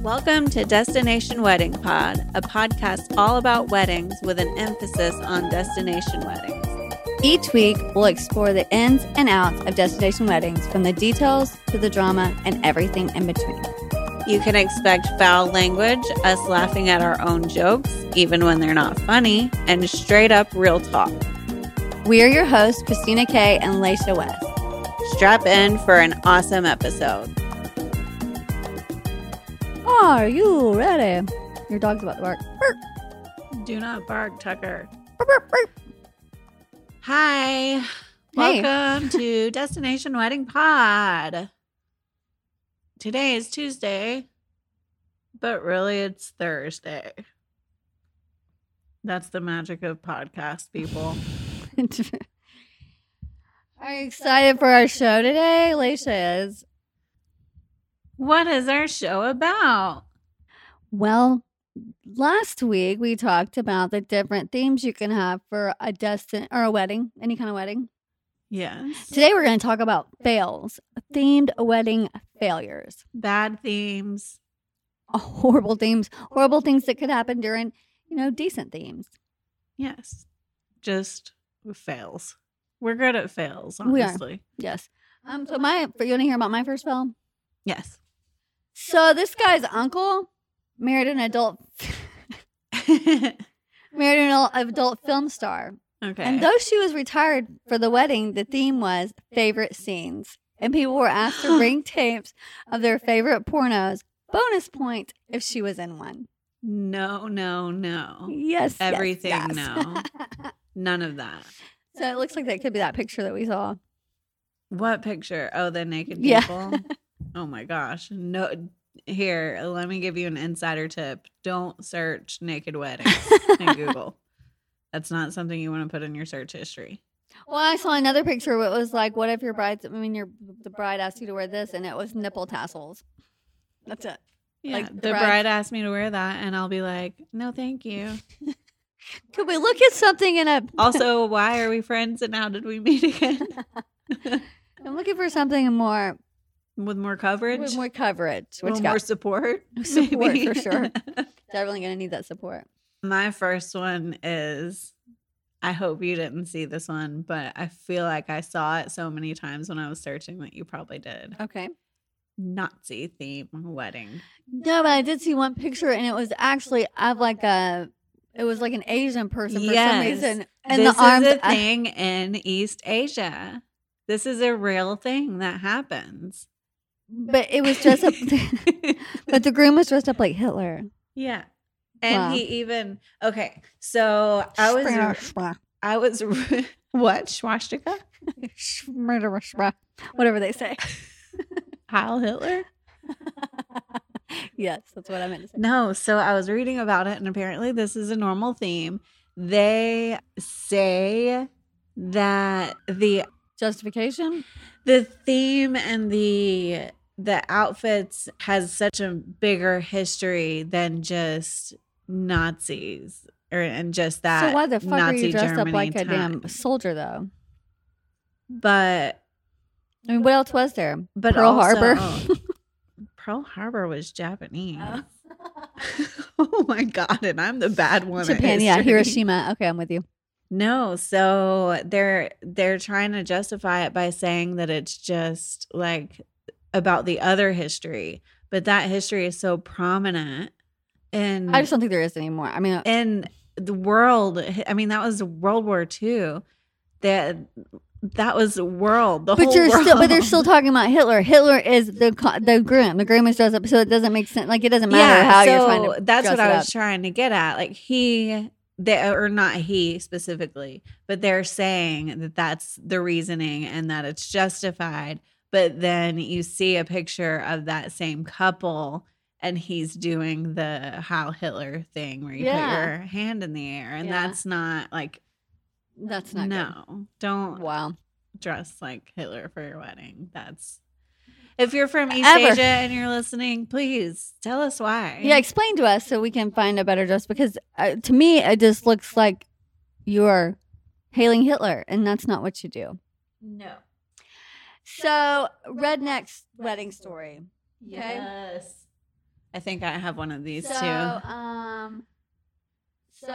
Welcome to Destination Wedding Pod, a podcast all about weddings with an emphasis on destination weddings. Each week, we'll explore the ins and outs of destination weddings from the details to the drama and everything in between. You can expect foul language, us laughing at our own jokes, even when they're not funny, and straight up real talk. We are your hosts, Christina Kay and Laysha West. Strap in for an awesome episode. Are you ready? Your dog's about to bark. Burp, Do not bark, Tucker. burp, burp, burp. Hi. Welcome to Destination Wedding Pod. Today is Tuesday, but really it's Thursday. That's the magic of podcast, people. Are you excited for our show today? Laysha is. What is our show about? Well, last week we talked about the different themes you can have for a destin or a wedding, any kind of wedding. Yes. Today we're going to talk about fails, themed wedding failures, Bad themes. horrible themes, horrible things that could happen during, you know, decent themes. Yes. Just fails. We're good at fails, We are. honestly. Yes. Um. So my, you want to hear about my first fail? Yes. So this guy's uncle married an adult, married an adult- film star, okay. and though she was retired for the wedding, the theme was favorite scenes, and people were asked to bring tapes of their favorite pornos. Bonus point if she was in one. no, no, no. Yes. yes, Everything, yes. no. None of that. so it looks like that could be that picture that we saw. What picture? Oh, the naked Yeah. oh my gosh. No here, let me give you an insider tip. Don't search naked weddings in Google. That's not something you want to put in your search history. Well, I saw another picture where it was like, "What if your bride? I mean, your the bride asked you to wear this, and it was nipple tassels." That's it. Yeah, Like, the the bride's- bride asked me to wear that, and I'll be like, "No, thank you." Could we look at something in a? Also, why are we friends, and how did we meet again? I'm looking for something more With more coverage, with more coverage. a What more got? support, Support, maybe? for sure. Definitely gonna need that support. My first one is I hope you didn't see this one, but I feel like I saw it so many times when I was searching that you probably did. Okay. Nazi theme wedding. No, but I did see one picture, and it was actually of like a. It was like an Asian person for some Yes. reason, and this the arms. is a thing in East Asia. This is a real thing that happens. But it was dressed up. but the groom was dressed up like Hitler. yeah. And Wow. he even okay. So I was I was what swastika? Whatever they say. Heil Hitler? yes, that's what I meant to say. No, so I was reading about it, and apparently this is a normal theme. They say that the Justification? the theme and the the outfits has such a bigger history than just Nazis or and just that. so why the fuck Nazi are you dressed Germany up like a damn soldier though? But I mean, what else was there? but Pearl also- Harbor. Pearl Harbor was Japanese. Oh. oh my god! And I'm the bad one. Japan, yeah. Hiroshima. Okay, I'm with you. No, so they're they're trying to justify it by saying that it's just like about the other history, but that history is so prominent And I just don't think there is anymore. I mean, uh, in the world. I mean, that was World War II. That that was world. The but whole you're still, but they're still talking about Hitler. Hitler is the the groom. The groom is dressed up, so it doesn't make sense. Like it doesn't matter how you're trying to. that's what I was up. trying to get at. Like he, they, or not he specifically, but they're saying that that's the reasoning and that it's justified. But then you see a picture of that same couple, and he's doing the Heil Hitler thing where you Yeah. put your hand in the air, and Yeah. that's not like That's not no, good. don't Wow. dress like Hitler for your wedding. That's if you're from East Ever. Asia and you're listening, please tell us why. Yeah, explain to us so we can find a better dress because uh, to me it just looks like you're hailing Hitler, and that's not what you do. no. So, redneck's wedding story. Okay. Yes. I think I have one of these so, too. um, so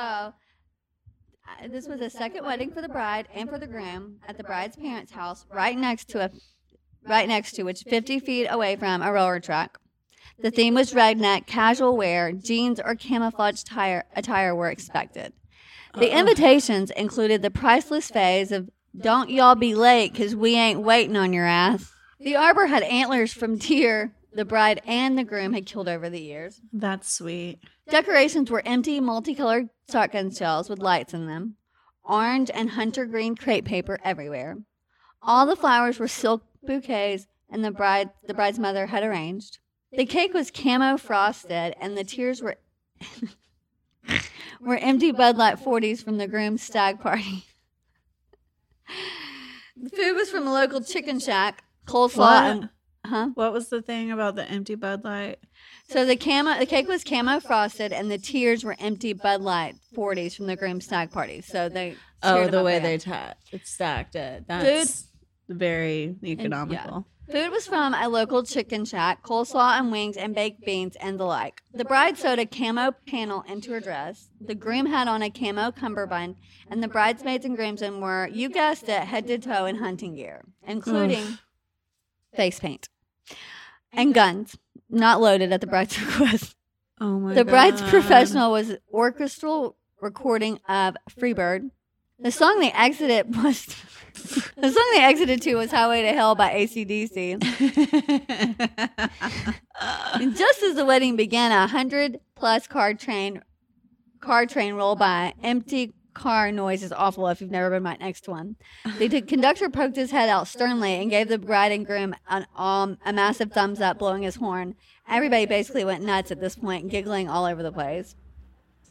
uh, this was a second wedding for the bride and for the groom at the bride's parents' house, right next to a, right next to, which 50 feet away from a railroad track. The theme was redneck, casual wear, jeans or camouflage tire, attire were expected. The invitations included the priceless phase of "Don't y'all be late, 'cause we ain't waiting on your ass." The arbor had antlers from deer the bride and the groom had killed over the years. That's sweet. Decorations were empty, multicolored shotgun shells with lights in them, orange and hunter green crepe paper everywhere. All the flowers were silk bouquets, and the bride the bride's mother had arranged. The cake was camo frosted, and the tiers were were empty Bud Light 40s from the groom's stag party. The food was from a local chicken shack, coleslaw, What? and huh? What was the thing about the empty Bud Light? So the camo, the cake was camo frosted, and the tiers were empty Bud Light 40s from the groom's stag party. So they Oh, the way they ta- stacked it. That's very economical. Food was from a local chicken shack, coleslaw and wings and baked beans and the like. The bride sewed a camo panel into her dress. The groom had on a camo cummerbund, and the bridesmaids and groomsmen were, you guessed it, head to toe in hunting gear, including face paint and guns, not loaded at the bride's request. Oh my The bride's God. processional was orchestral recording of Freebird. The song they exited was the song they exited to was Highway to Hell by AC/DC. And just as the wedding began, a hundred plus car train car train rolled by. Empty car noise is awful if you've never been right next one. The conductor poked his head out sternly and gave the bride and groom an, um, a massive thumbs up, blowing his horn. Everybody basically went nuts at this point, giggling all over the place.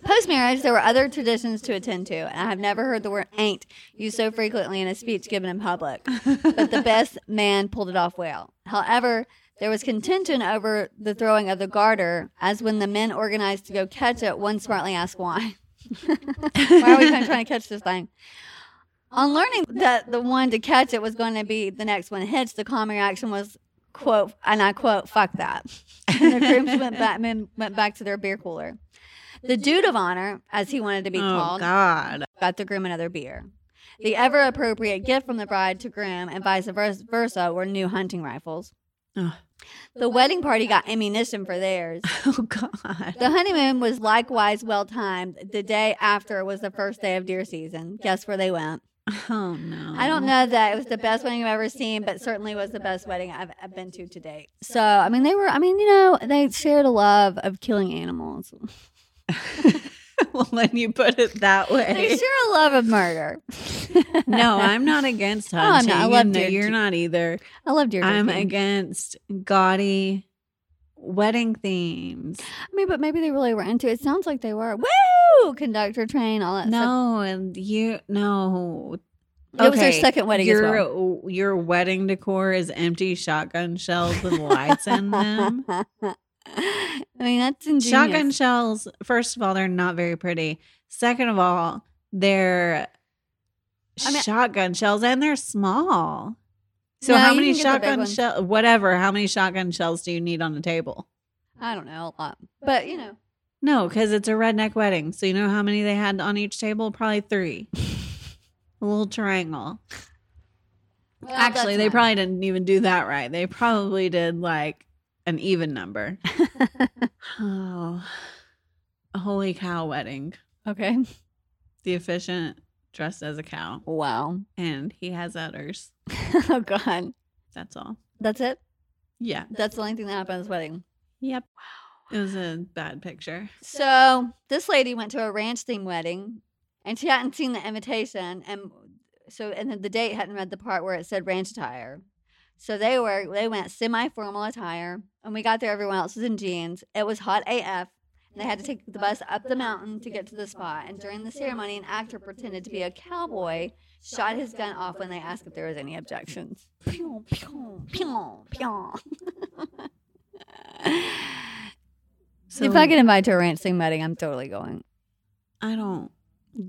Post marriage, there were other traditions to attend to, and I have never heard the word ain't used so frequently in a speech given in public. But the best man pulled it off well. However, there was contention over the throwing of the garter, as when the men organized to go catch it, one smartly asked why. why are we trying to catch this thing? On learning that the one to catch it was going to be the next one hitched, the common reaction was, quote, and I quote, fuck that. And the grooms went back, men went back to their beer cooler. The dude of honor, as he wanted to be oh called, God. got the groom another beer. The ever appropriate gift from the bride to groom and vice vers- versa were new hunting rifles. Ugh. The wedding party got ammunition for theirs. Oh God. The honeymoon was likewise well timed. The day after was the first day of deer season. Guess where they went? Oh no. I don't know that it was the best wedding I've ever seen, but certainly was the best wedding I've, I've been to to date. So, I mean, they were, I mean, you know, they shared a love of killing animals. well, when you put it that way. share a love of murder. No, I'm not against Oh, I'm hunting. I love deer You're not either. I love deer. I'm against gaudy wedding themes. I mean, but maybe they really were into it. It sounds like they were. Woo! Conductor train, all that stuff. No, and you no. It was their second wedding as your, well. Your wedding decor is empty shotgun shells with lights in them. I mean, that's ingenious. Shotgun shells, first of all, they're not very pretty. Second of all, they're I mean- shotgun shells and they're small. So No, how many can get the big shotgun shells, whatever, how many shotgun shells do you need on the table? I don't know a lot, but you know, No, because it's a redneck wedding. So you know how many they had on each table? Probably three. a little triangle. Well, Actually, they fine. probably didn't even do that right. They probably did like an even number. oh, a holy cow wedding. okay. The officiant dressed as a cow, Wow. and he has udders. oh God, That's all. that's it. Yeah. That's the only thing that happened at this wedding. Yep. Wow. It was a bad picture. So this lady went to a ranch themed wedding, and she hadn't seen the invitation, and so and then the date hadn't read the part where it said ranch attire. So they were they went semi formal attire, and we got there. Everyone else was in jeans. It was hot AF. And they had to take the bus up the mountain to get to the spot. And during the ceremony, an actor pretended to be a cowboy, shot his gun off when they asked if there was any objections. Pew, pew, pew, pew. So if I get invited to a ranch theme wedding, I'm totally going. I don't.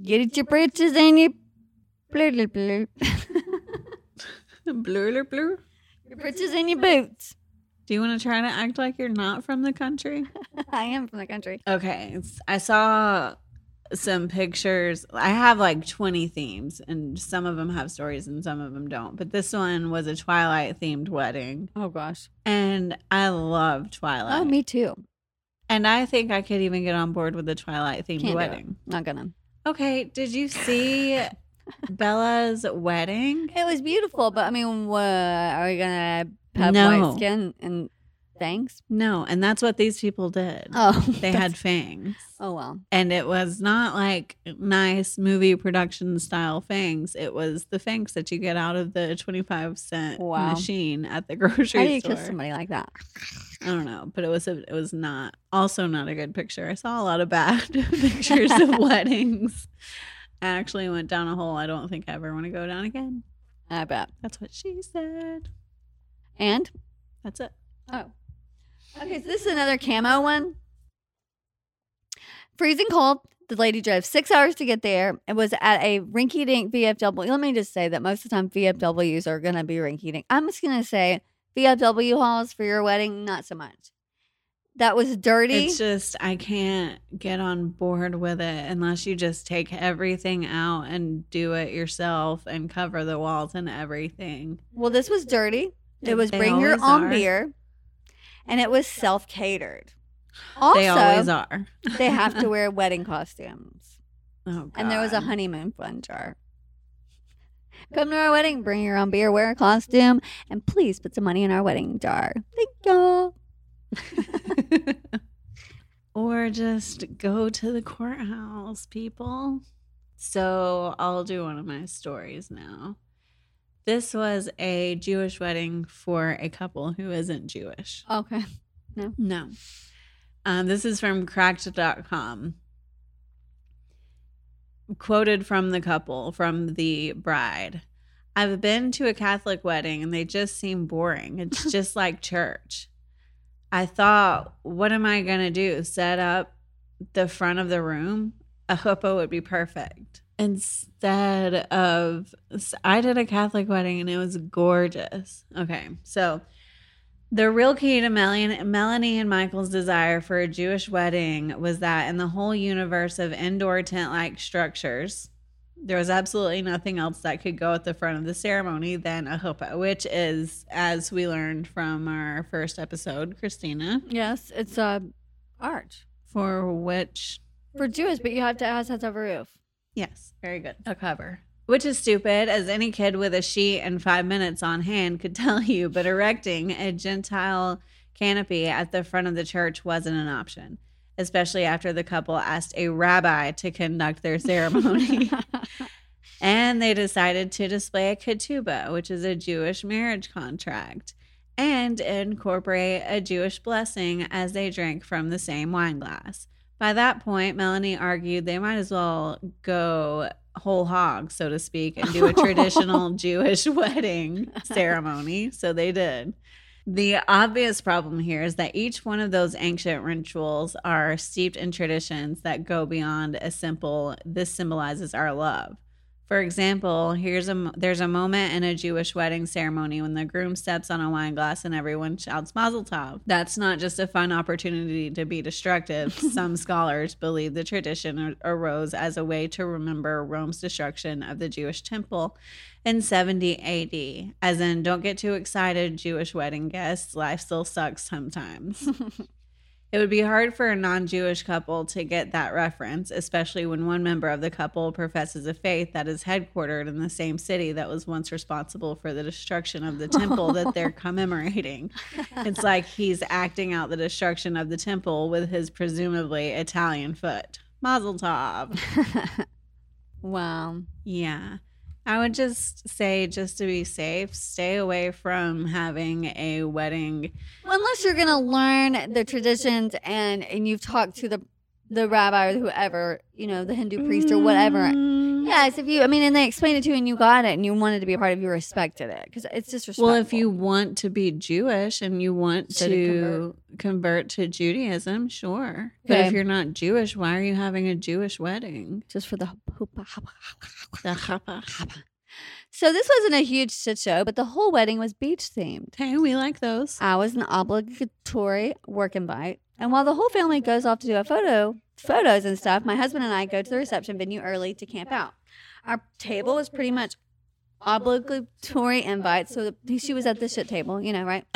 Get your britches and your blur, blur. Blur, blur, blur. Your britches and your boots. Do you want to try to act like you're not from the country? I am from the country. Okay. I saw some pictures. I have like 20 themes, and some of them have stories and some of them don't. But this one was a Twilight themed wedding. Oh gosh. And I love Twilight. Oh, me too. and I think I could even get on board with the Twilight themed Can't wedding. Not gonna. Okay. Did you see Bella's wedding? It was beautiful, but I mean, what are we gonna have No. white skin and fangs? No. And that's what these people did. Oh, They had fangs. Oh well. And it was not like nice movie production style fangs. It was the fangs that you get out of the 25 cent Wow. machine at the grocery How do you store. kiss somebody like that? I don't know, but it was a, it was not also not a good picture. I saw a lot of bad pictures of weddings. I actually went down a hole I don't think I ever want to go down again. I bet. That's what she said. And That's it. oh, okay. So this is another camo one. Freezing cold. The lady drove six hours to get there. It was at a rinky dink VFW. Let me just say that most of the time VFWs are going to be rinky dink. I'm just going to say VFW halls for your wedding, not so much. That was dirty. It's just I can't get on board with it unless you just take everything out and do it yourself and cover the walls and everything. well, this was dirty. It was They bring your own are. beer, and it was self catered. Also, they always are. they have to wear wedding costumes. Oh, And there was a honeymoon fun jar. Come to our wedding, bring your own beer, wear a costume, and please put some money in our wedding jar. Thank y'all. or just go to the courthouse, people. So I'll do one of my stories now. This was a Jewish wedding for a couple who isn't Jewish. Okay. No. No. Um, this is from cracked.com. Quoted from the couple, from the bride. I've been to a Catholic wedding and they just seem boring. It's just like church. I thought, what am I going to do? Set up the front of the room? A chuppah would be perfect. Instead of, I did a Catholic wedding and it was gorgeous. Okay, so the real key to Melanie, Melanie and Michael's desire for a Jewish wedding was that in the whole universe of indoor tent like structures, there was absolutely nothing else that could go at the front of the ceremony than a chuppah, which is, as we learned from our first episode, Christina, Yes, it's a arch for which, for Jews, but you have to ask has to have a roof. yes, very good, a cover. Which is stupid, as any kid with a sheet and five minutes on hand could tell you, but erecting a Gentile canopy at the front of the church wasn't an option, especially after the couple asked a rabbi to conduct their ceremony. and they decided to display a ketubah, which is a Jewish marriage contract, and incorporate a Jewish blessing as they drank from the same wine glass. By that point, Melanie argued they might as well go whole hog, so to speak, and do a traditional Jewish wedding ceremony. So they did. The obvious problem here is that each one of those ancient rituals are steeped in traditions that go beyond a simple this symbolizes our love. For example, here's a there's a moment in a Jewish wedding ceremony when the groom steps on a wine glass and everyone shouts Mazel Tov. That's not just a fun opportunity to be destructive. Some scholars believe the tradition arose as a way to remember Rome's destruction of the Jewish temple in 70 AD. As in, don't get too excited, Jewish wedding guests. Life still sucks sometimes. It would be hard for a non Jewish couple to get that reference, especially when one member of the couple professes a faith that is headquartered in the same city that was once responsible for the destruction of the temple that they're commemorating. It's like he's acting out the destruction of the temple with his presumably Italian foot. Mazel tov. wow. Yeah. I would just say, just to be safe, stay away from having a wedding. Unless you're gonna learn the traditions and and you've talked to the the rabbi or whoever, you know, the Hindu priest or whatever. Mm, Yes, if you, I mean, and they explained it to you and you got it and you wanted to be a part of, you respected it because it's disrespectful. Well, if you want to be Jewish and you want to to convert. to Judaism, sure. But if you're not Jewish, why are you having a Jewish wedding? just for the The. So this wasn't a huge shit show, but the whole wedding was beach themed. Hey, we like those. I was an obligatory work invite. And while the whole family goes off to do a photo, photos and stuff, my husband and I go to the reception venue early to camp out. Our table was pretty much obligatory invite, so the, she was at the shit table, you know, right?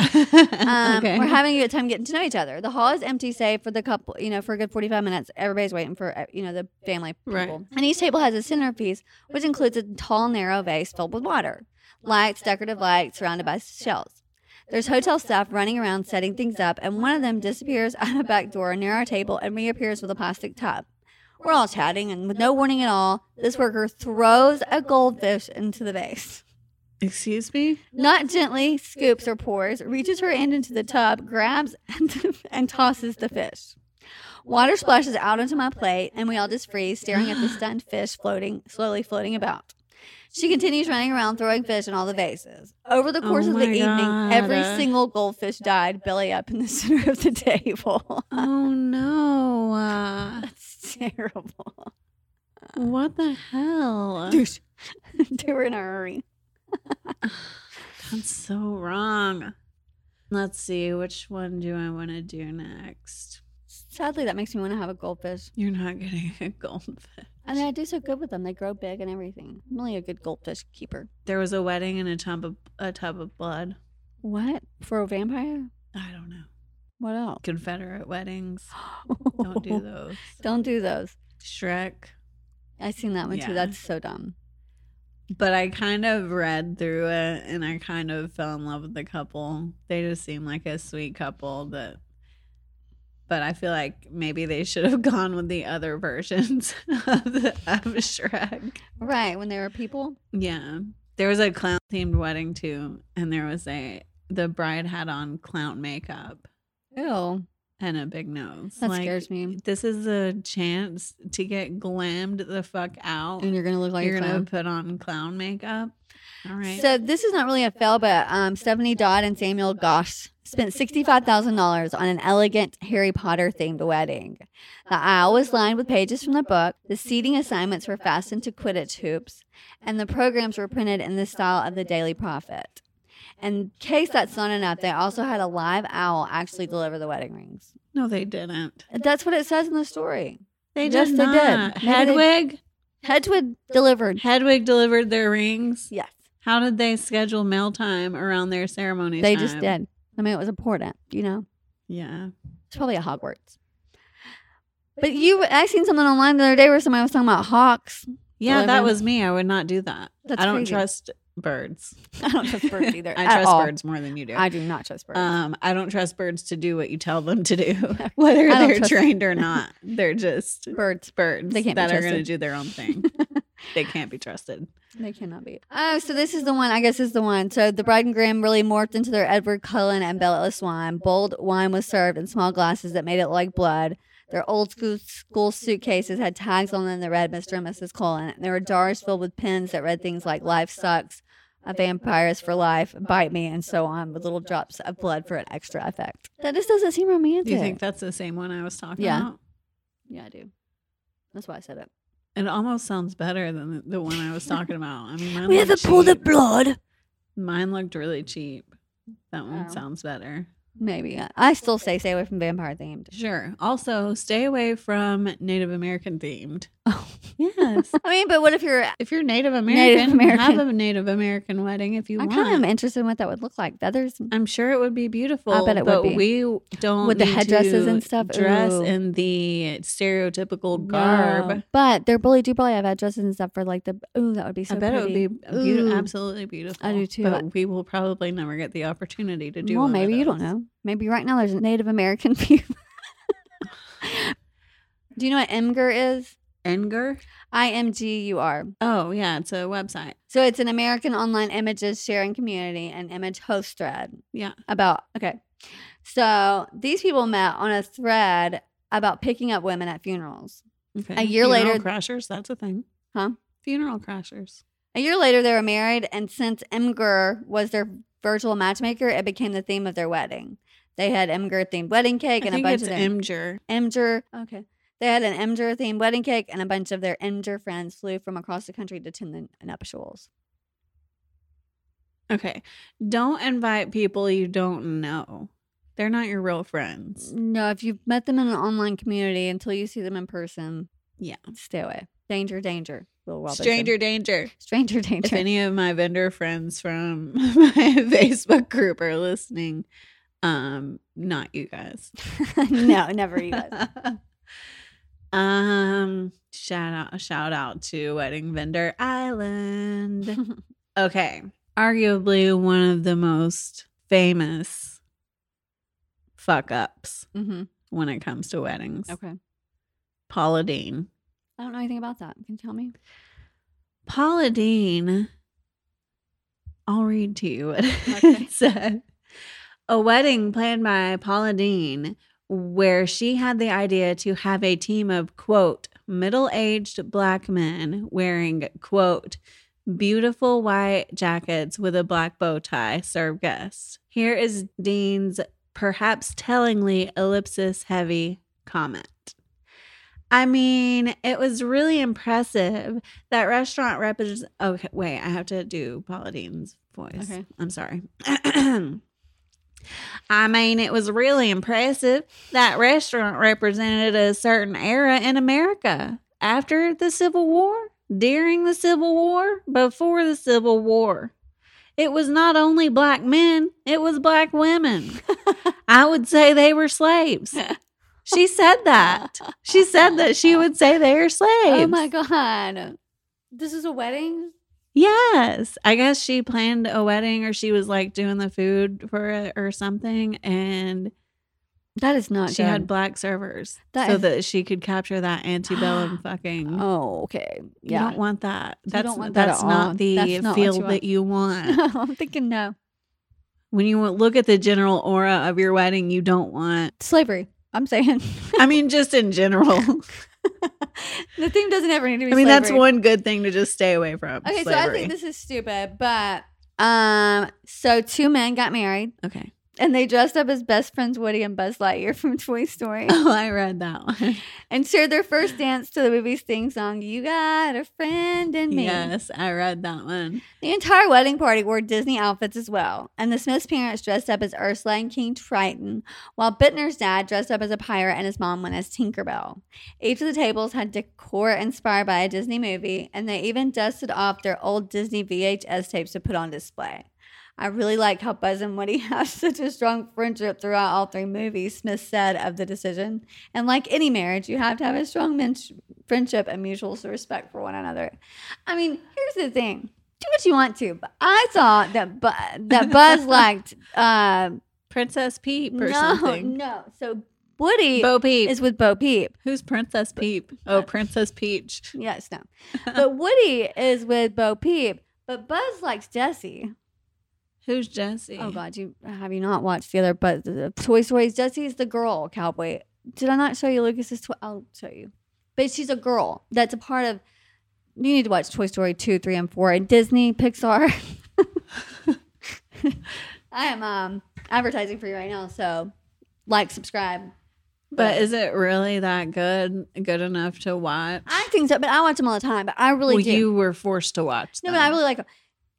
Um, okay. We're having a good time getting to know each other. The hall is empty, save for the couple, you know, for a good 45 minutes. Everybody's waiting for, uh, you know, the family people. Right. And each table has a centerpiece, which includes a tall, narrow vase filled with water, lights, decorative lights surrounded by shells. There's hotel staff running around setting things up, and one of them disappears out a back door near our table and reappears with a plastic tub. We're all chatting, and with no warning at all, this worker throws a goldfish into the vase. Excuse me? Not gently scoops or pours, reaches her hand into the tub, grabs, and, and tosses the fish. Water splashes out onto my plate, and we all just freeze, staring at the stunned fish floating, slowly floating about. She continues running around, throwing fish in all the vases. Over the Oh course of the my evening, every single goldfish died belly up in the center of the table. Oh no. Uh, terrible. what the hell? Douche. they were in a hurry. That's so wrong. Let's see, which one do I want to do next? Sadly, that makes me want to have a goldfish. You're not getting a goldfish. I mean, I do so good with them. They grow big and everything. I'm really a good goldfish keeper. There was a wedding in a tub of a tub of blood. What? For a vampire? I don't know. What else? Confederate weddings. Don't do those. Don't do those. Shrek. I seen that one too. That's so dumb. But I kind of read through it and I kind of fell in love with the couple. They just seem like a sweet couple that but I feel like maybe they should have gone with the other versions of, the, of Shrek. Right. When there were people. Yeah. There was a clown themed wedding too, and there was a the bride had on clown makeup Ew. and a big nose. That Like, scares me. This is a chance to get glammed the fuck out. And you're gonna look like You're gonna put on clown makeup. All right. So this is not really a fail, but um, Stephanie Dodd and Samuel Goss spent sixty-five thousand dollars on an elegant Harry Potter themed wedding. The aisle was lined with pages from the book. The seating assignments were fastened to Quidditch hoops, and the programs were printed in the style of the Daily Prophet. In case that's not enough, they also had a live owl actually deliver the wedding rings. no, they didn't. That's what it says in the story. They Yes, did they did. not. Maybe they- Hedwig. Hedwig delivered. Hedwig delivered their rings. Yes, How did they schedule mail time around their ceremony? they just did. I mean, it was important. You know. Yeah. It's probably a Hogwarts. But you, I seen something online the other day where somebody was talking about hawks. Yeah, that was me. I would not do that. That's I don't crazy. trust birds. I don't trust birds either. I trust all. birds more than you do. I do not trust birds. Um, I don't trust birds to do what you tell them to do, whether they're trained or not. They're just birds, birds They can't be that are going to do their own thing. they can't be trusted. they cannot be. Oh, so this is the one. I guess is the one. So the bride and groom really morphed into their Edward Cullen and Bella wine. Bold wine was served in small glasses that made it like blood. Their old school, school suitcases had tags on them that read Mr. and Mrs. Cullen. There were jars filled with pens that read things like "Life sucks," "A vampire is for life," "Bite me," and so on, with little drops of blood for an extra effect. That just doesn't seem romantic. Do you think that's the same one I was talking Yeah. about? Yeah, I do. That's why I said it. It almost sounds better than the- the one I was talking about. I mean, mine We have to pull the blood. Mine looked really cheap. That one Oh. sounds better. Maybe. I still say stay away from vampire themed. Sure. Also, stay away from Native American themed. Oh. Yes. I mean, but what if you're? if you're Native American, American. have a Native American wedding if you want. I want. kind of am interested in what that would look like. Feathers. I'm sure it would be beautiful. I bet it would but be. we don't With the headdresses and stuff? Dress Ooh. in the stereotypical garb. No. But they're bully do probably have addresses and stuff for like the. Ooh, that would be so. I bet pretty. it would be beautiful, absolutely beautiful. I do too. But we will probably never get the opportunity to do. Well, maybe you don't know. Maybe right now there's Native American people. do you know what Imgur is? Enger. I M G U R. Oh yeah, it's a website. So it's an American online images sharing community and image host thread. Yeah. about okay so these people met on a thread about picking up women at funerals Okay. A year later. Funeral later- crashers. That's a thing. Huh? Funeral crashers. a year later they were married and since imgur was their virtual matchmaker it became the theme of their wedding they had imgur themed wedding cake I and a bunch of their Imgur. imgur okay they had an imgur themed wedding cake and a bunch of their imgur friends flew from across the country to attend the nuptials Okay. Don't invite people you don't know. They're not your real friends. No, if you've met them in an online community until you see them in person, Yeah. stay away. Danger, danger. Will Robinson. Stranger danger. stranger, danger. If any of my vendor friends from my Facebook group are listening, um, not you guys. no, never you guys. um, shout out, shout out to Wedding Vendor Island. Okay, arguably one of the most famous fuck ups hmm when it comes to weddings. Okay. Paula Deen. I don't know anything about that. Can you tell me? Paula Deen, I'll read to you what Okay. it said. A wedding planned by Paula Deen, where she had the idea to have a team of, quote, middle aged black men wearing, quote, beautiful white jackets with a black bow tie serve guests. Here is Deen's perhaps tellingly ellipsis heavy comment. I mean, it was really impressive. That restaurant represents. Okay, wait, I have to do Paula Deen's voice. Okay. I'm sorry. I mean, it was really impressive. That restaurant represented a certain era in America after the Civil War, during the Civil War, before the Civil War. It was not only black men, it was black women. I would say they were slaves. She said that. She said that she would say they are slaves. Oh my god. This is a wedding? Yes. I guess she planned a wedding or she was like doing the food for it or something. And That is not she good. had black servers That so is- that she could capture that antebellum fucking. Oh, okay. You don't want that. You That's don't want that that's at not all. the That's not feel you that you want. I'm thinking no. when you look at the general aura of your wedding, you don't want. Slavery. I'm saying. I mean, just in general. the theme doesn't ever need to be I mean, that's one good thing to just stay away from. Okay, so I think this is stupid, but um so two men got married okay. And they dressed up as best friends Woody and Buzz Lightyear from Toy Story Oh, I read that one. and shared their first dance to the movie's theme song, You Got a Friend in Me. Yes, I read that one. The entire wedding party wore Disney outfits as well, and the Smiths' parents dressed up as Ursula and King Triton, while Bittner's dad dressed up as a pirate and his mom went as Tinkerbell. Each of the tables had decor inspired by a Disney movie, and they even dusted off their old Disney VHS tapes to put on display. I really like how Buzz and Woody have such a strong friendship throughout all three movies, Smith said of the decision. And like any marriage, you have to have a strong men- friendship and mutual respect for one another. I mean, here's the thing do what you want to, but I thought that Bu- that Buzz liked uh, Princess Peep or no, something. no. So Woody Bo Peep. is with Bo Peep. Who's Princess Peep? Oh, Princess Peach. Yes, no. But Woody is with Bo Peep. But Buzz likes Jesse. Who's Jesse? Oh God, you have you not watched the other? But the, the Toy Stories. Jesse is the girl cowboy. Did I not show you Lucas's? Toy? I'll show you. But she's a girl that's a part of. You need to watch Toy Story two, three, and four, and Disney, Pixar. I am um advertising for you right now, so like, subscribe. But is it really that good? Good enough to watch? I think so, but I watch them all the time. But I really well, do. you were forced to watch. no, but I really like them.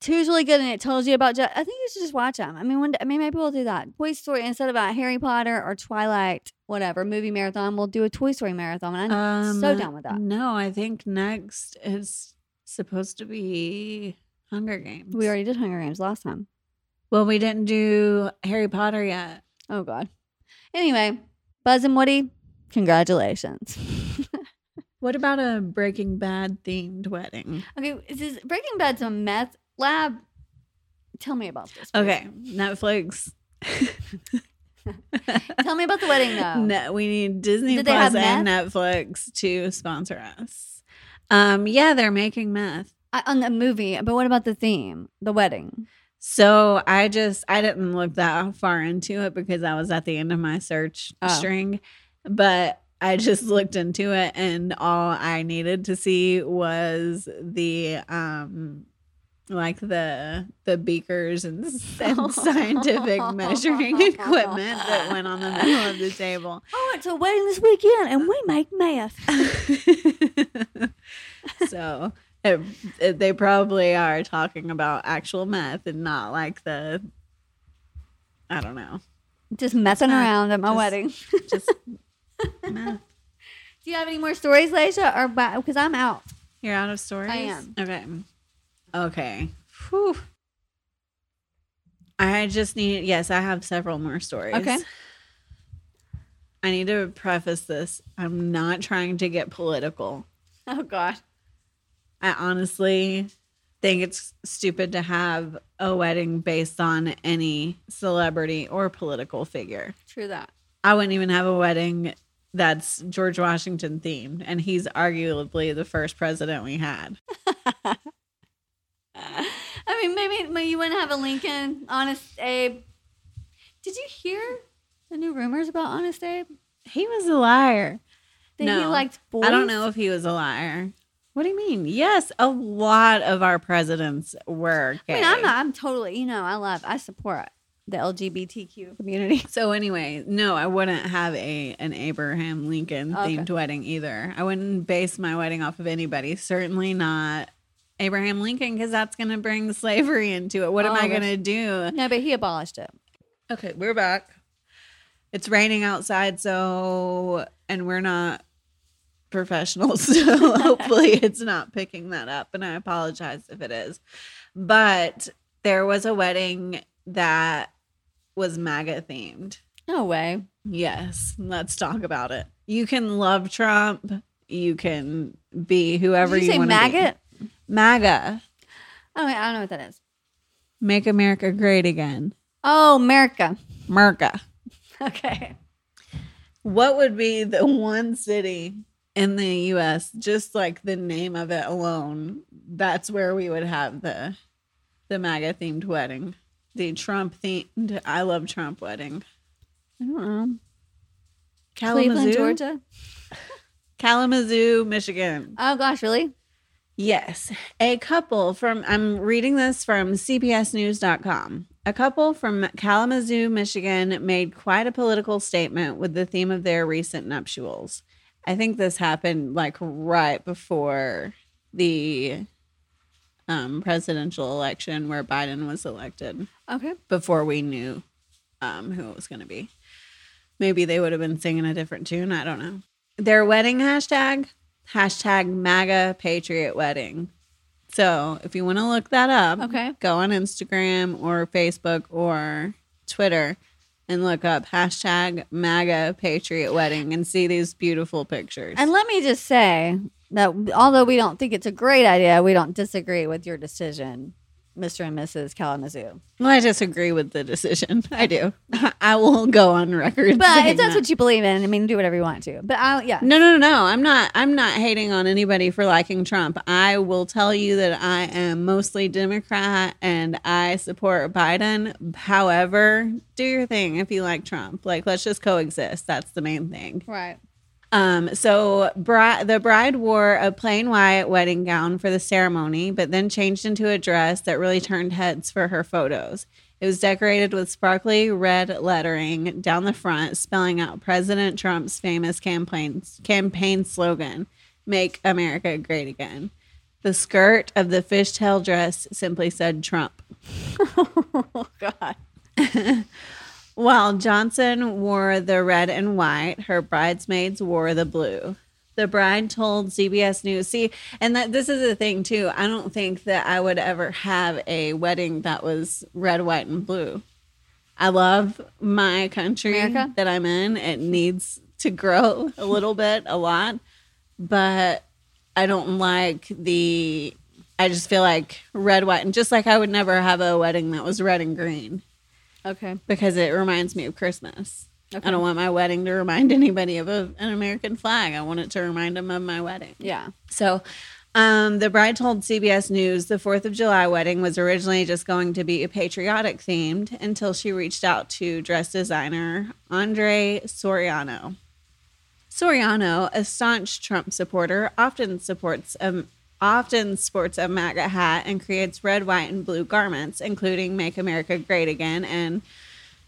Two's really good, and it tells you about. Je- I think you should just watch them. I mean, one day, I mean, maybe we'll do that. Toy Story instead of a Harry Potter or Twilight, whatever movie marathon. We'll do a Toy Story marathon, and I'm so Um, down with that. No, I think next is supposed to be Hunger Games. We already did Hunger Games last time. Well, we didn't do Harry Potter yet. Oh God. Anyway, Buzz and Woody, congratulations. What about a Breaking Bad themed wedding? okay, is this Breaking Bad's a meth lab? Tell me about this. please. Okay, Netflix. Tell me about the wedding though. No, we need Disney Did Plus and Netflix to sponsor us. Um, yeah, they're making meth. I, on the movie, but what about the theme? The wedding. So I just I didn't look that far into it because I was at the end of my search Oh. string, but I just looked into it and all I needed to see was the um like the the beakers and, and scientific measuring equipment that went on the middle of the table. I went to a wedding this weekend and we make math. so It, it- they probably are talking about actual math and not like the. I don't know. Just messing not- around at my just- wedding. Just meth. Do you have any more stories, Laysha? Or because I'm out. You're out of stories. I am. Okay. Okay. Whew. I just need. Yes, I have several more stories. Okay. I need to preface this. I'm not trying to get political. Oh God. I honestly think it's stupid to have a wedding based on any celebrity or political figure. True that. I wouldn't even have a wedding that's George Washington themed, and he's arguably the first president we had. I mean, maybe, maybe you wouldn't have a Lincoln, Honest Abe. Did you hear the new rumors about Honest Abe? He was a liar. That he No. liked boys. I don't know if he was a liar. What do you mean? Yes, a lot of our presidents were I mean, I'm not. I'm totally. You know, I love. I support the LGBTQ community. So anyway, no, I wouldn't have a an Abraham Lincoln Okay. themed wedding either. I wouldn't base my wedding off of anybody. Certainly not Abraham Lincoln because that's going to bring slavery into it. What am Oh, I going to do? No, but he abolished it. Okay, we're back. It's raining outside, so and we're not professionals, so hopefully it's not picking that up. And I apologize if it is. But there was a wedding that was MAGA themed. No way. Yes, let's talk about it. You can love Trump. You can be whoever Did you you want to maggot? MAGA, Oh, wait, I don't know what that is. make America great again. Oh, America. America. Okay. What would be the one city in the US, just like the name of it alone, that's where we would have the the MAGA themed wedding. The Trump themed I love Trump wedding. I don't know. Kalamazoo, Cleveland, Georgia. Kalamazoo, Michigan. Oh gosh, really? Yes. A couple from, I'm reading this from CBSNews.com. A couple from Kalamazoo, Michigan made quite a political statement with the theme of their recent nuptials. I think this happened like right before the um, presidential election where Biden was elected, Okay. before we knew um, who it was going to be. Maybe they would have been singing a different tune. I don't know. Their wedding hashtag hashtag MAGA Patriot Wedding. So if you want to look that up, Okay. go on Instagram or Facebook or Twitter and look up hashtag MAGA Patriot Wedding and see these beautiful pictures. And let me just say that although we don't think it's a great idea, we don't disagree with your decision, Mr. and Mrs. Kalamazoo. well, I disagree with the decision. I do. I will go on record. But if that's that. what you believe in, I mean, do whatever you want to. But I, yeah. No, no, no, no. I'm not. I'm not hating on anybody for liking Trump. I will tell you that I am mostly Democrat and I support Biden. However, do your thing if you like Trump. Like, let's just coexist. That's the main thing. Right. Um, so bri- the bride wore a plain white wedding gown for the ceremony, but then changed into a dress that really turned heads for her photos. It was decorated with sparkly red lettering down the front, spelling out President Trump's famous campaign campaign slogan, "Make America Great Again." The skirt of the fishtail dress simply said Trump. Oh, God. While Johnson wore the red and white, her bridesmaids wore the blue. The bride told CBS News, see, and that this is the thing too. I don't think that I would ever have a wedding that was red, white, and blue. I love my country America? that I'm in. It needs to grow a little bit, a lot, but I don't like the. I just feel like red, white, and just like I would never have a wedding that was red and green Okay. because it reminds me of Christmas. Okay. I don't want my wedding to remind anybody of a, an American flag. I want it to remind them of my wedding. Yeah. So, um, the bride told CBS News the 4th of July wedding was originally just going to be a patriotic themed until she reached out to dress designer Andre Soriano. Soriano, a staunch Trump supporter, often supports um, often sports a MAGA hat and creates red, white, and blue garments, including "Make America Great Again" and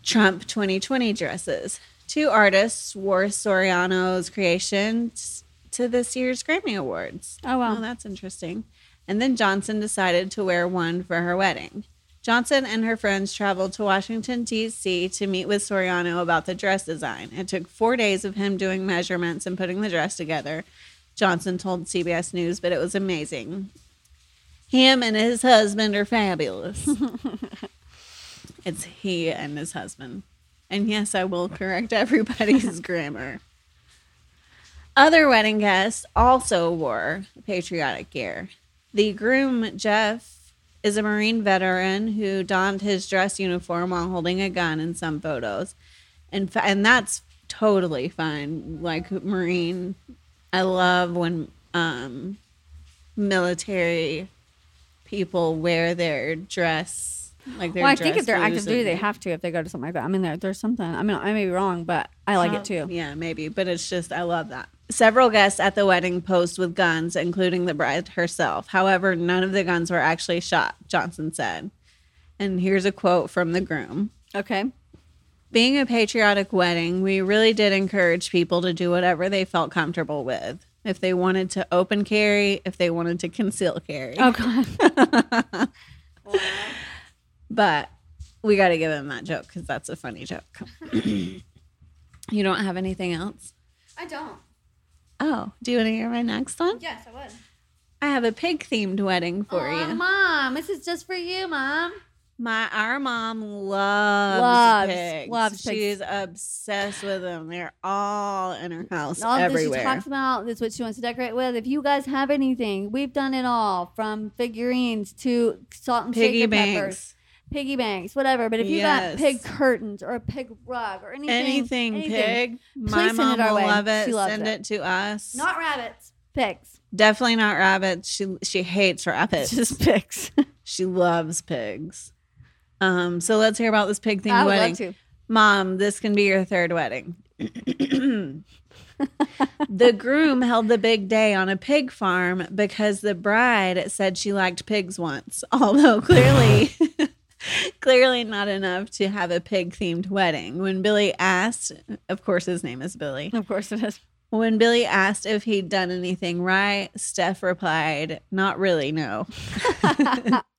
Trump 2020 dresses. Two artists wore Soriano's creations to this year's Grammy Awards. Oh, wow. Oh, that's interesting. And then Johnson decided to wear one for her wedding. Johnson and her friends traveled to Washington, D.C. to meet with Soriano about the dress design. It took four days of him doing measurements and putting the dress together. Johnson told CBS News, but it was amazing. Him and his husband are fabulous. it's he and his husband. And yes, I will correct everybody's grammar. Other wedding guests also wore patriotic gear. The groom, Jeff, is a Marine veteran who donned his dress uniform while holding a gun in some photos. And, and that's totally fine. Like, Marine, I love when um, military people wear their dress. Like their Well, I think if they're active duty, they have to if they go to something like that. I mean, there, there's something. I mean, I may be wrong, but I like it too. Yeah, maybe, but it's just I love that. Several guests at the wedding posed with guns, including the bride herself. However, none of the guns were actually shot, Johnson said. And here's a quote from the groom. Okay. Being a patriotic wedding, we really did encourage people to do whatever they felt comfortable with. If they wanted to open carry, if they wanted to conceal carry. Oh God. But we got to give him that joke because that's a funny joke. you don't have anything else? I don't. Oh, do you want to hear my next one? Yes, I would. I have a pig themed wedding for Aw, you. Mom, this is just for you, Mom. My our mom loves, Loves- pigs. loves pigs. She's obsessed with them. They're all in her house All that everywhere. she talks about is what she wants to decorate with. If you guys have anything, we've done it all from figurines to salt and Piggy shaker peppers, banks, piggy banks, whatever. But if you Yes. got pig curtains or a pig rug or anything, anything, pig. My mom it our will way. love it. She loves Send it. it. to us. not rabbits, pigs, Definitely not rabbits. She she hates rabbits. just pigs. she loves pigs. Um, so let's hear about this pig I would wedding. love to. Mom, this can be your third wedding. the groom held the big day on a pig farm because the bride said she liked pigs once, although clearly clearly not enough to have a pig themed wedding. When Billy asked, of course his name is Billy. Of course it is. When Billy asked if he'd done anything right, Steph replied, "Not really, no."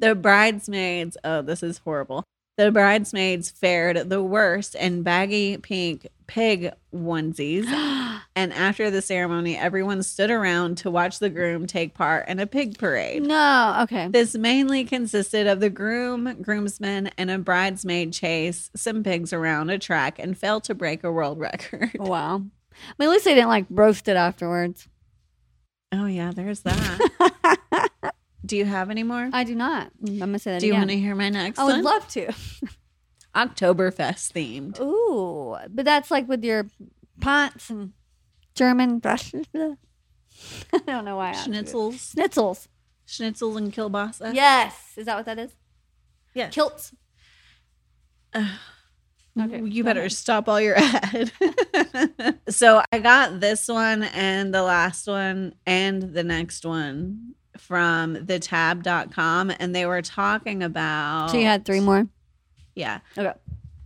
the bridesmaids, oh, this is horrible. The bridesmaids fared the worst in baggy pink pig onesies. and after the ceremony, everyone stood around to watch the groom take part in a pig parade. no, okay. This mainly consisted of the groom, groomsmen, and a bridesmaid chase some pigs around a track and failed to break a world record. Wow. I mean, at least they didn't like roast it afterwards. Oh, yeah, there's that. Do you have any more? I do not. I'm gonna say that Do you again. want to hear my next one? I would one? love to. Oktoberfest themed. Ooh, but that's like with your pots and German. I don't know why. I. Schnitzels, Schnitzels. schnitzels and kielbasa. Yes. Is that what that is? Yes. Kilts. Okay, you better ahead. stop all your ad. so I got this one and the last one and the next one from thetab.com and they were talking about So you had three more. Yeah. Okay.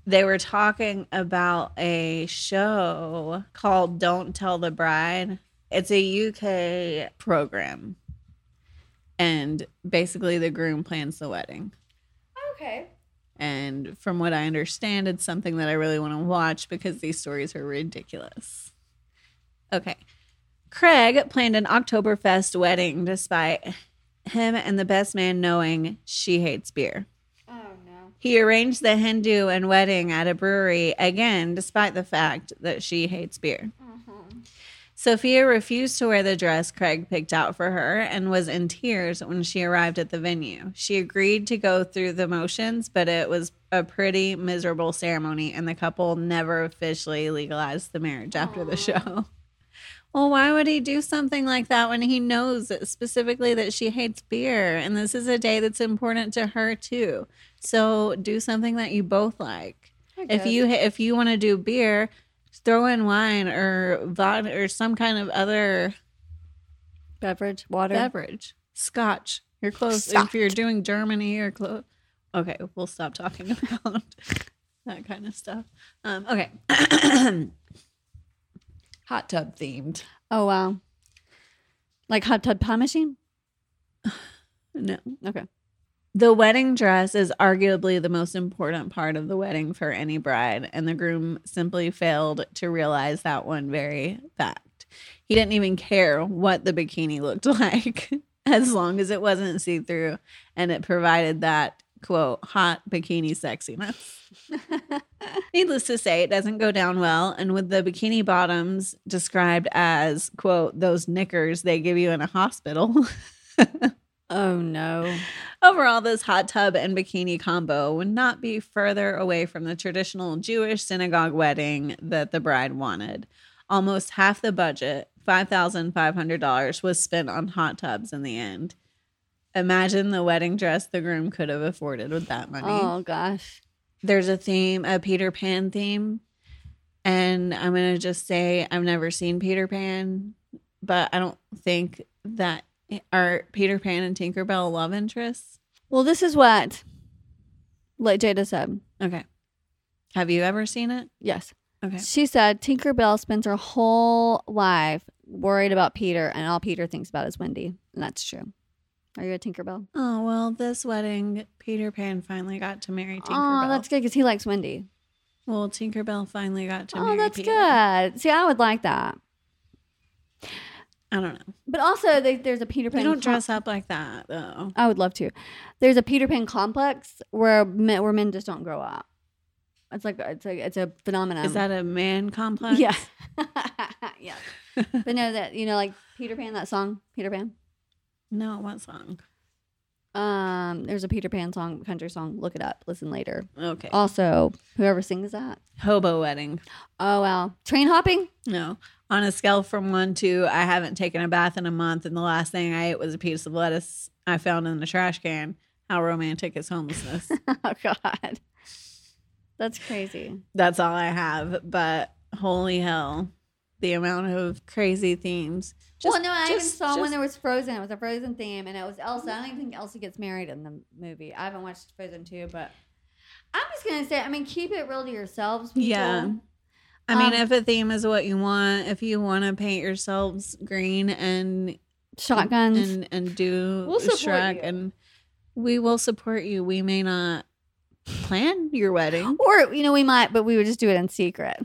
They were talking about a show called Don't Tell the Bride. It's a UK program. And basically the groom plans the wedding. Okay. And from what I understand, it's something that I really want to watch because these stories are ridiculous. Okay. Craig planned an Oktoberfest wedding despite him and the best man knowing she hates beer. Oh no. He arranged the Hindu and wedding at a brewery again, despite the fact that she hates beer. Mm-hmm. Sophia refused to wear the dress Craig picked out for her and was in tears when she arrived at the venue. She agreed to go through the motions, but it was a pretty miserable ceremony, and the couple never officially legalized the marriage after the show. Well, why would he do something like that when he knows specifically that she hates beer and this is a day that's important to her too? So do something that you both like. If you if you want to do beer, throw in wine or vodka or some kind of other beverage, water. beverage. Scotch. You're close. Scotch. If you're doing Germany, you're close. Okay, we'll stop talking about that kind of stuff. Um, okay. Hot tub themed. oh wow. Like hot tub time machine. No. Okay. The wedding dress is arguably the most important part of the wedding for any bride, and the groom simply failed to realize that one very fact. He didn't even care what the bikini looked like as long as it wasn't see through and it provided that quote hot bikini sexiness. Needless to say, it doesn't go down well. And with the bikini bottoms described as, quote, those knickers they give you in a hospital. oh no. Overall, this hot tub and bikini combo would not be further away from the traditional Jewish synagogue wedding that the bride wanted. Almost half the budget, $5,500, was spent on hot tubs in the end. Imagine the wedding dress the groom could have afforded with that money Oh gosh. there's a theme, a Peter Pan theme. And I'm going to just say I've never seen Peter Pan, but I don't think that are Peter Pan and Tinkerbell love interests. Well, this is what like Jada said. Okay. Have you ever seen it? Yes. Okay. She said Tinkerbell spends her whole life worried about Peter, and all Peter thinks about is Wendy. And that's true. Are you a Tinkerbell? Oh, well, this wedding, Peter Pan finally got to marry Tinkerbell. Oh, that's good because he likes Wendy. well, Tinkerbell finally got to Oh, marry that's Peter. good. See, I would like that. I don't know. But also, they, there's a Peter Pan. They don't com- dress up like that, though. I would love to. There's a Peter Pan complex where men, where men just don't grow up. It's like it's like it's a phenomenon. Is that a man complex? yeah, yeah. But no, that you know, like Peter Pan, that song, Peter Pan. No, what song? Um, there's a Peter Pan song, country song. Look it up. Listen later. Okay. Also, whoever sings that. Hobo wedding. Oh wow, train hopping. No. On a scale from one to I haven't taken a bath in a month and the last thing I ate was a piece of lettuce I found in the trash can. How romantic is homelessness? oh God, that's crazy. That's all I have. But holy hell, the amount of crazy themes. well, no, I even just- saw when just- there was Frozen. It was a Frozen theme, and it was Elsa. I don't even think Elsa gets married in the movie. I haven't watched Frozen two, but I'm just gonna say, I mean, keep it real to yourselves. People. Yeah. I mean, Um, if a theme is what you want, if you want to paint yourselves green and shotguns. and and do We'll Shrek, you. and we will support you. We may not plan your wedding. or you know, we might, but we would just do it in secret.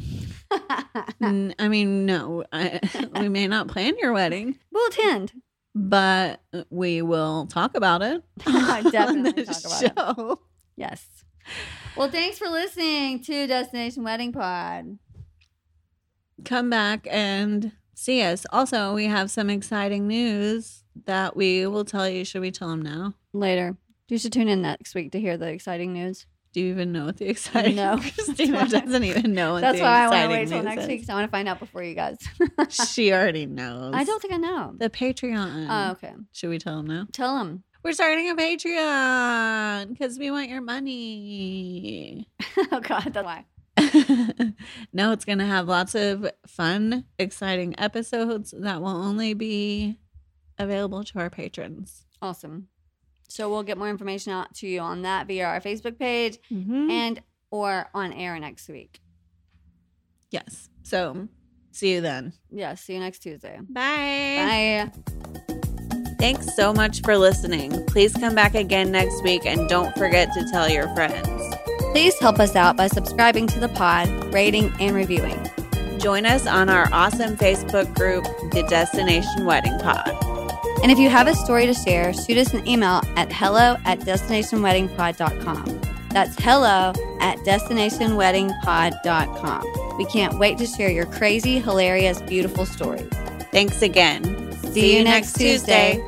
I mean, no, I, we may not plan your wedding, we'll attend. but we will talk about it. Definitely talk about it. Yes. Well, thanks for listening to Destination Wedding Pod. Come back and see us. Also, we have some exciting news that we will tell you. Should we tell them now? Later. You should tune in next week to hear the exciting news. Do you even know what the exciting? No. Christina doesn't even know what That's the why I want to wait till next is. week. I want to find out before you guys. She already knows. I don't think I know. The Patreon. Oh, okay. Should we tell them now? Tell them. We're starting a Patreon because we want your money. oh God, that's why. no, it's going to have lots of fun, exciting episodes that will only be available to our patrons. Awesome. So we'll get more information out to you on that via our Facebook page Mhm. and or on air next week. yes. So see you then. Yeah. See you next Tuesday. Bye. Bye. Thanks so much for listening. Please come back again next week and don't forget to tell your friends. Please help us out by subscribing to the pod, rating, and reviewing. Join us on our awesome Facebook group, The Destination Wedding Pod. And if you have a story to share, shoot us an email at hello at destinationweddingpod.com. That's hello at destinationweddingpod.com. We can't wait to share your crazy, hilarious, beautiful stories. Thanks again. See you next Tuesday.